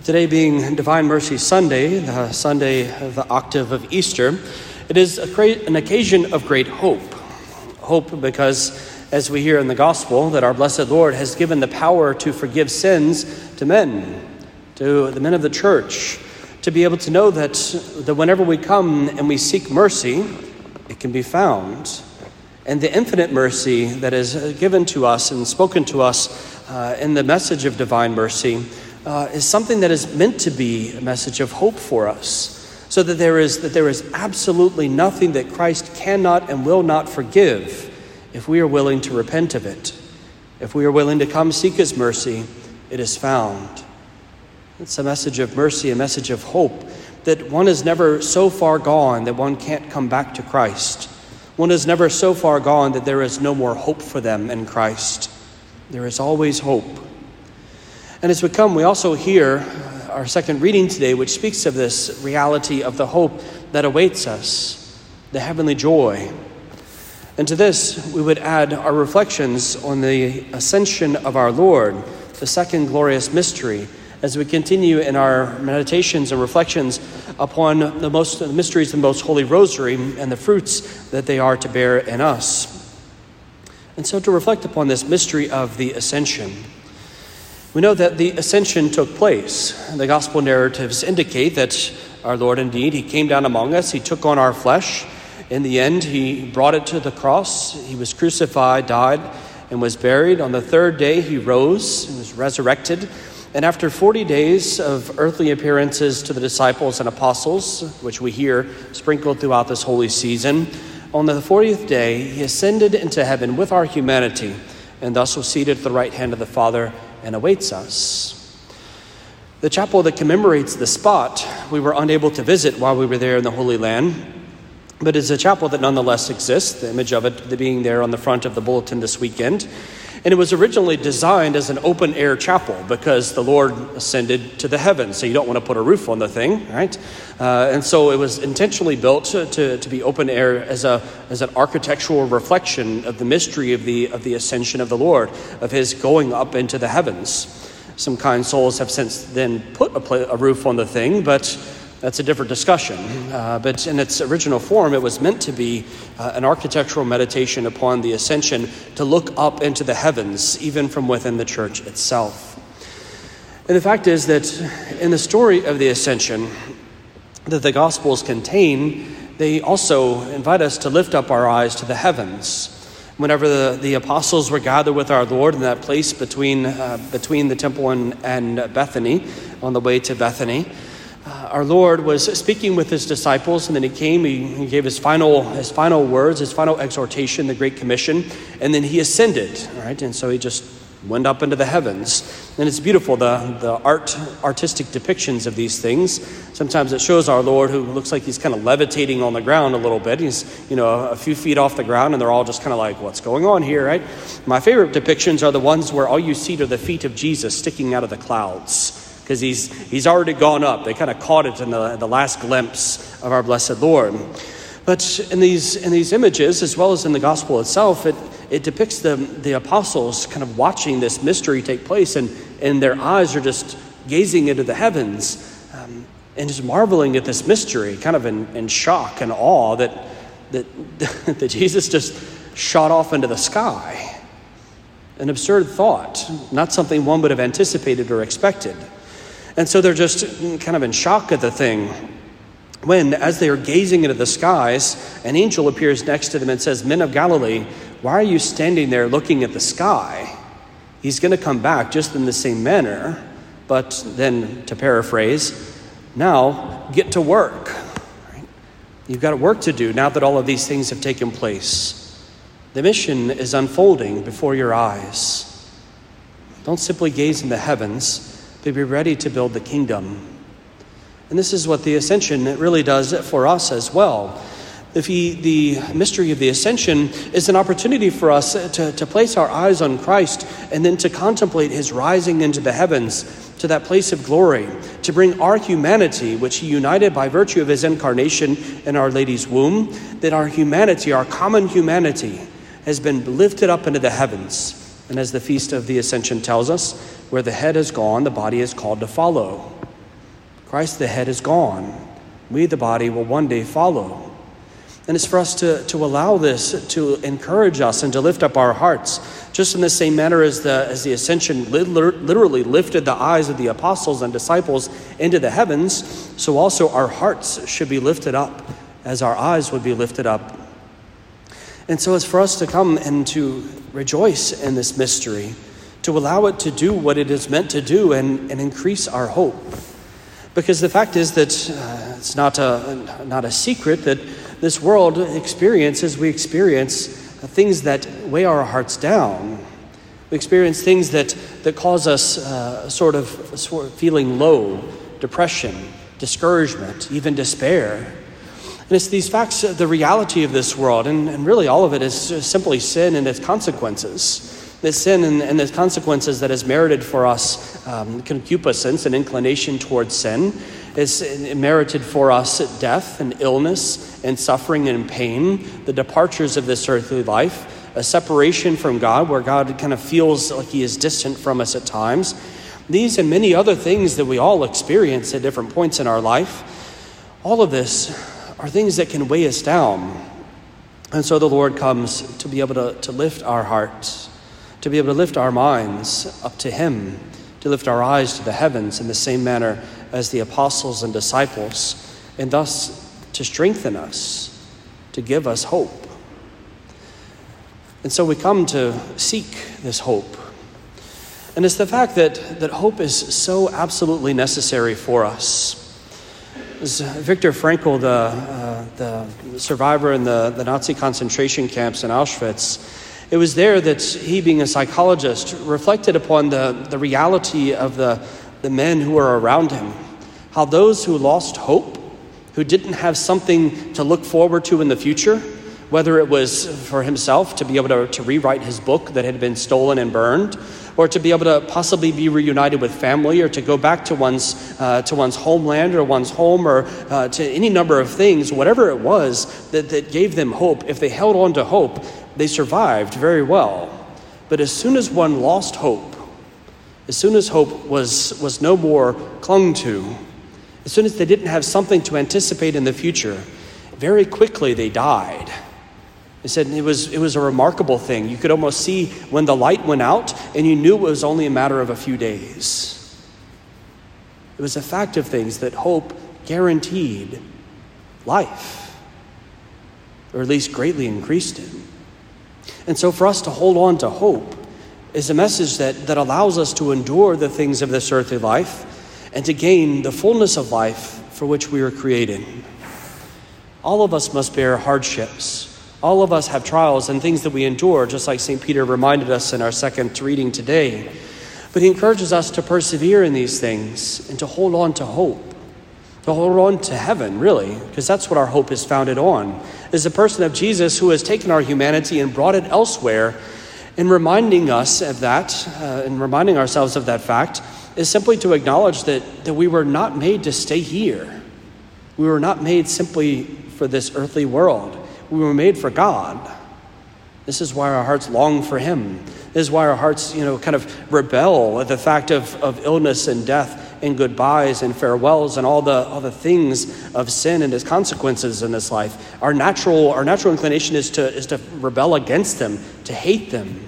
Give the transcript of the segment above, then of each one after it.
Today, being Divine Mercy Sunday, the Sunday of the octave of Easter, it is an occasion of great hope. Hope because, as we hear in the Gospel, that our blessed Lord has given the power to forgive sins to men, to the men of the church, to be able to know that, that whenever we come and we seek mercy, it can be found. And the infinite mercy that is given to us and spoken to us uh, in the message of divine mercy uh, is something that is meant to be a message of hope for us. So that there, is, that there is absolutely nothing that Christ cannot and will not forgive if we are willing to repent of it. If we are willing to come seek His mercy, it is found. It's a message of mercy, a message of hope that one is never so far gone that one can't come back to Christ. One is never so far gone that there is no more hope for them in Christ. There is always hope. And as we come, we also hear our second reading today, which speaks of this reality of the hope that awaits us, the heavenly joy. And to this, we would add our reflections on the ascension of our Lord, the second glorious mystery, as we continue in our meditations and reflections upon the most the mysteries of the most holy rosary and the fruits that they are to bear in us. And so to reflect upon this mystery of the ascension. We know that the ascension took place. The gospel narratives indicate that our Lord indeed, He came down among us, He took on our flesh. In the end, He brought it to the cross. He was crucified, died, and was buried. On the third day, He rose and was resurrected. And after 40 days of earthly appearances to the disciples and apostles, which we hear sprinkled throughout this holy season, on the 40th day, He ascended into heaven with our humanity and thus was seated at the right hand of the Father and awaits us. The chapel that commemorates the spot we were unable to visit while we were there in the Holy Land, but is a chapel that nonetheless exists, the image of it being there on the front of the bulletin this weekend. And it was originally designed as an open air chapel because the Lord ascended to the heavens, so you don't want to put a roof on the thing, right? Uh, and so it was intentionally built to, to, to, be open air as, a, as an architectural reflection of the mystery of the, of the ascension of the Lord, of his going up into the heavens. Some kind souls have since then put a, a roof on the thing, but that's a different discussion. Uh, but in its original form, it was meant to be uh, an architectural meditation upon the ascension to look up into the heavens, even from within the church itself. And the fact is that in the story of the ascension that the Gospels contain, they also invite us to lift up our eyes to the heavens. Whenever the, the apostles were gathered with our Lord in that place between, uh, between the temple and, and Bethany, on the way to Bethany, our Lord was speaking with his disciples, and then he came, he, he, gave his final, his final words, his final exhortation, the Great Commission, and then he ascended, right? And so he just went up into the heavens. And it's beautiful, the, the art, artistic depictions of these things. Sometimes it shows our Lord who looks like he's kind of levitating on the ground a little bit. He's, you know, a few feet off the ground, and they're all just kind of like, what's going on here, right? My favorite depictions are the ones where all you see are the feet of Jesus sticking out of the clouds because he's, he's already gone up. They kind of caught it in the, the last glimpse of our blessed Lord. But in these, in these images, as well as in the gospel itself, it, it depicts the, the apostles kind of watching this mystery take place, and, and their eyes are just gazing into the heavens um, and just marveling at this mystery, kind of in, in shock and awe that, that, that Jesus just shot off into the sky. An absurd thought, not something one would have anticipated or expected. And so they're just kind of in shock at the thing. When, as they are gazing into the skies, an angel appears next to them and says, Men of Galilee, why are you standing there looking at the sky? He's going to come back just in the same manner, but then, to paraphrase, now get to work. You've got work to do now that all of these things have taken place. The mission is unfolding before your eyes. Don't simply gaze in the heavens to be ready to build the kingdom. And this is what the ascension really does for us as well. If he, the mystery of the ascension is an opportunity for us to, to place our eyes on Christ and then to contemplate his rising into the heavens to that place of glory, to bring our humanity, which he united by virtue of his incarnation in Our Lady's womb, that our humanity, our common humanity, has been lifted up into the heavens. And as the feast of the ascension tells us, where the head has gone, the body is called to follow. Christ, the head, is gone. We, the body, will one day follow. And it's for us to, to allow this to encourage us and to lift up our hearts, just in the same manner as the, as the ascension literally lifted the eyes of the apostles and disciples into the heavens, so also our hearts should be lifted up as our eyes would be lifted up. And so it's for us to come and to rejoice in this mystery, to allow it to do what it is meant to do and, and increase our hope. Because the fact is that uh, it's not a, not a secret that this world experiences, we experience things that weigh our hearts down. We experience things that, that cause us uh, sort, of, sort of feeling low, depression, discouragement, even despair. And it's these facts, uh, the reality of this world, and, and really all of it is uh, simply sin and its consequences. This sin and, and its consequences that has merited for us um, concupiscence and inclination towards sin, is uh, merited for us death and illness and suffering and pain, the departures of this earthly life, a separation from God where God kind of feels like He is distant from us at times. These and many other things that we all experience at different points in our life, all of this are things that can weigh us down. And so the Lord comes to be able to, to lift our hearts, to be able to lift our minds up to Him, to lift our eyes to the heavens in the same manner as the apostles and disciples, and thus to strengthen us, to give us hope. And so we come to seek this hope. And it's the fact that, that hope is so absolutely necessary for us. As Viktor Frankl, the, uh, the survivor in the, the Nazi concentration camps in Auschwitz, it was there that he, being a psychologist, reflected upon the, the reality of the, the men who were around him. How those who lost hope, who didn't have something to look forward to in the future, whether it was for himself to be able to, to rewrite his book that had been stolen and burned, or to be able to possibly be reunited with family, or to go back to one's, uh, to one's homeland or one's home, or uh, to any number of things, whatever it was that, that gave them hope, if they held on to hope, they survived very well. But as soon as one lost hope, as soon as hope was, was no more clung to, as soon as they didn't have something to anticipate in the future, very quickly they died. They said it was, it was a remarkable thing. You could almost see when the light went out, and you knew it was only a matter of a few days. It was a fact of things that hope guaranteed life, or at least greatly increased it. And so, for us to hold on to hope is a message that, that allows us to endure the things of this earthly life and to gain the fullness of life for which we were created. All of us must bear hardships. All of us have trials and things that we endure, just like St. Peter reminded us in our second reading today. But he encourages us to persevere in these things and to hold on to hope, to hold on to heaven, really, because that's what our hope is founded on, is the person of Jesus who has taken our humanity and brought it elsewhere and reminding us of that, uh, and reminding ourselves of that fact, is simply to acknowledge that, that we were not made to stay here. We were not made simply for this earthly world. We were made for God. This is why our hearts long for Him. This is why our hearts, you know, kind of rebel at the fact of, of illness and death and goodbyes and farewells and all the, all the things of sin and its consequences in this life. Our natural, our natural inclination is to, is to rebel against them, to hate them.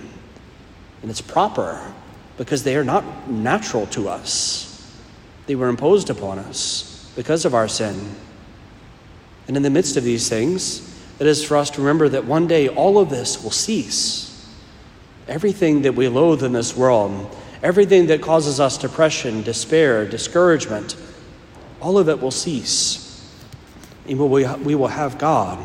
And it's proper because they are not natural to us. They were imposed upon us because of our sin. And in the midst of these things, it is for us to remember that one day all of this will cease. Everything that we loathe in this world, everything that causes us depression, despair, discouragement, all of it will cease. And we will have God.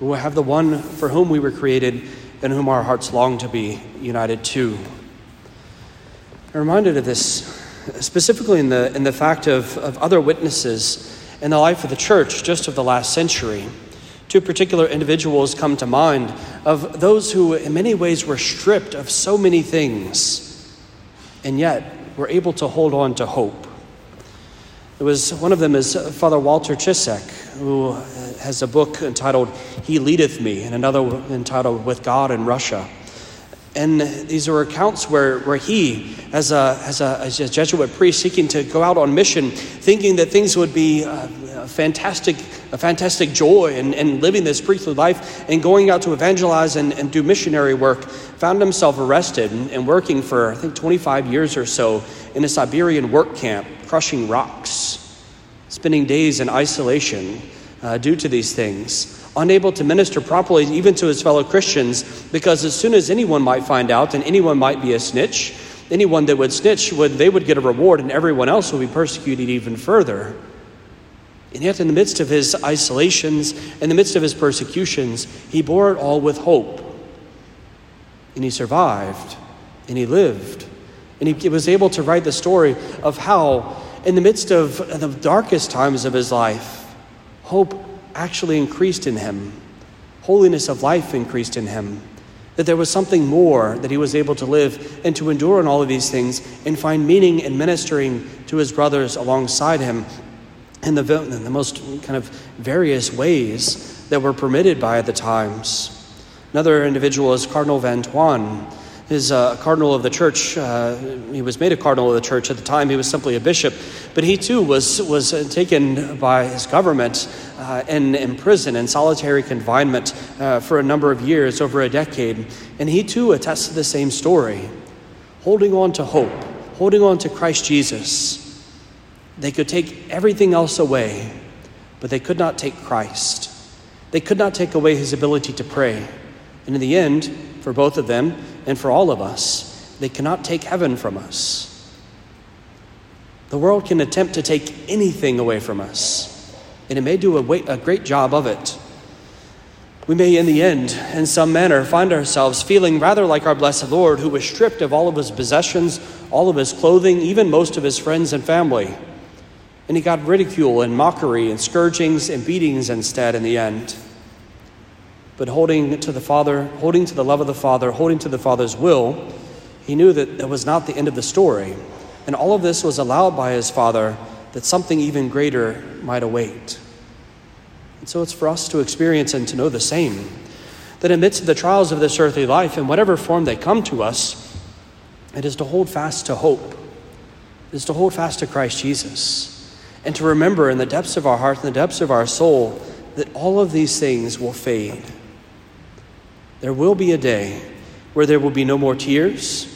We will have the one for whom we were created and whom our hearts long to be united to. I'm reminded of this specifically in the, in the fact of, of other witnesses in the life of the church just of the last century. Two particular individuals come to mind of those who, in many ways, were stripped of so many things and yet were able to hold on to hope. It was one of them is Father Walter Ciszek, who has a book entitled He Leadeth Me, and another entitled With God in Russia. And these are accounts where, where he, as a, as, a, as a Jesuit priest seeking to go out on mission, thinking that things would be uh, fantastic, a fantastic joy and, and living this priestly life and going out to evangelize and, and do missionary work, found himself arrested and, and working for, I think, 25 years or so in a Siberian work camp, crushing rocks, spending days in isolation uh, due to these things unable to minister properly even to his fellow Christians because as soon as anyone might find out and anyone might be a snitch, anyone that would snitch would they would get a reward and everyone else would be persecuted even further. And yet in the midst of his isolations, in the midst of his persecutions, he bore it all with hope. And he survived and he lived. And he was able to write the story of how, in the midst of the darkest times of his life, hope actually increased in him. Holiness of life increased in him. That there was something more that he was able to live and to endure in all of these things and find meaning in ministering to his brothers alongside him in the, the most kind of various ways that were permitted by the times. Another individual is Cardinal Van Thuan He's a cardinal of the church. Uh, he was made a cardinal of the church at the time. He was simply a bishop, but he too was was taken by his government uh, and imprisoned in solitary confinement uh, for a number of years, over a decade. And he too attests to the same story, holding on to hope, holding on to Christ Jesus. They could take everything else away, but they could not take Christ. They could not take away his ability to pray. And in the end, for both of them, and for all of us. They cannot take heaven from us. The world can attempt to take anything away from us, and it may do a, a great job of it. We may, in the end, in some manner, find ourselves feeling rather like our blessed Lord, who was stripped of all of his possessions, all of his clothing, even most of his friends and family. And he got ridicule and mockery and scourgings and beatings instead in the end but holding to the Father, holding to the love of the Father, holding to the Father's will, he knew that that was not the end of the story. And all of this was allowed by his Father that something even greater might await. And so it's for us to experience and to know the same that amidst the trials of this earthly life, in whatever form they come to us, it is to hold fast to hope, it is to hold fast to Christ Jesus, and to remember in the depths of our heart, in the depths of our soul, that all of these things will fade there will be a day where there will be no more tears,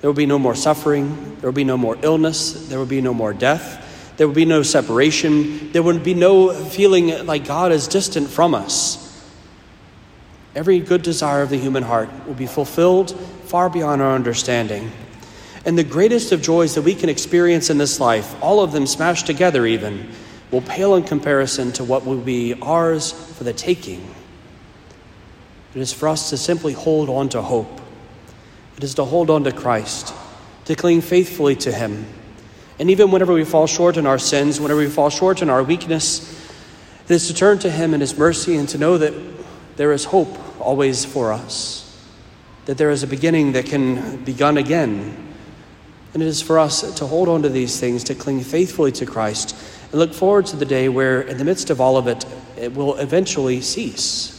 there will be no more suffering, there will be no more illness, there will be no more death, there will be no separation, there will be no feeling like God is distant from us. Every good desire of the human heart will be fulfilled far beyond our understanding. And the greatest of joys that we can experience in this life, all of them smashed together even, will pale in comparison to what will be ours for the taking it is for us to simply hold on to hope. It is to hold on to Christ, to cling faithfully to Him. And even whenever we fall short in our sins, whenever we fall short in our weakness, it is to turn to Him in His mercy and to know that there is hope always for us, that there is a beginning that can be begun again. And it is for us to hold on to these things, to cling faithfully to Christ, and look forward to the day where, in the midst of all of it, it will eventually cease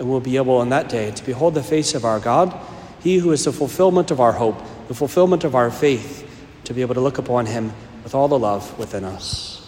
and we'll be able on that day to behold the face of our God, He who is the fulfillment of our hope, the fulfillment of our faith, to be able to look upon Him with all the love within us.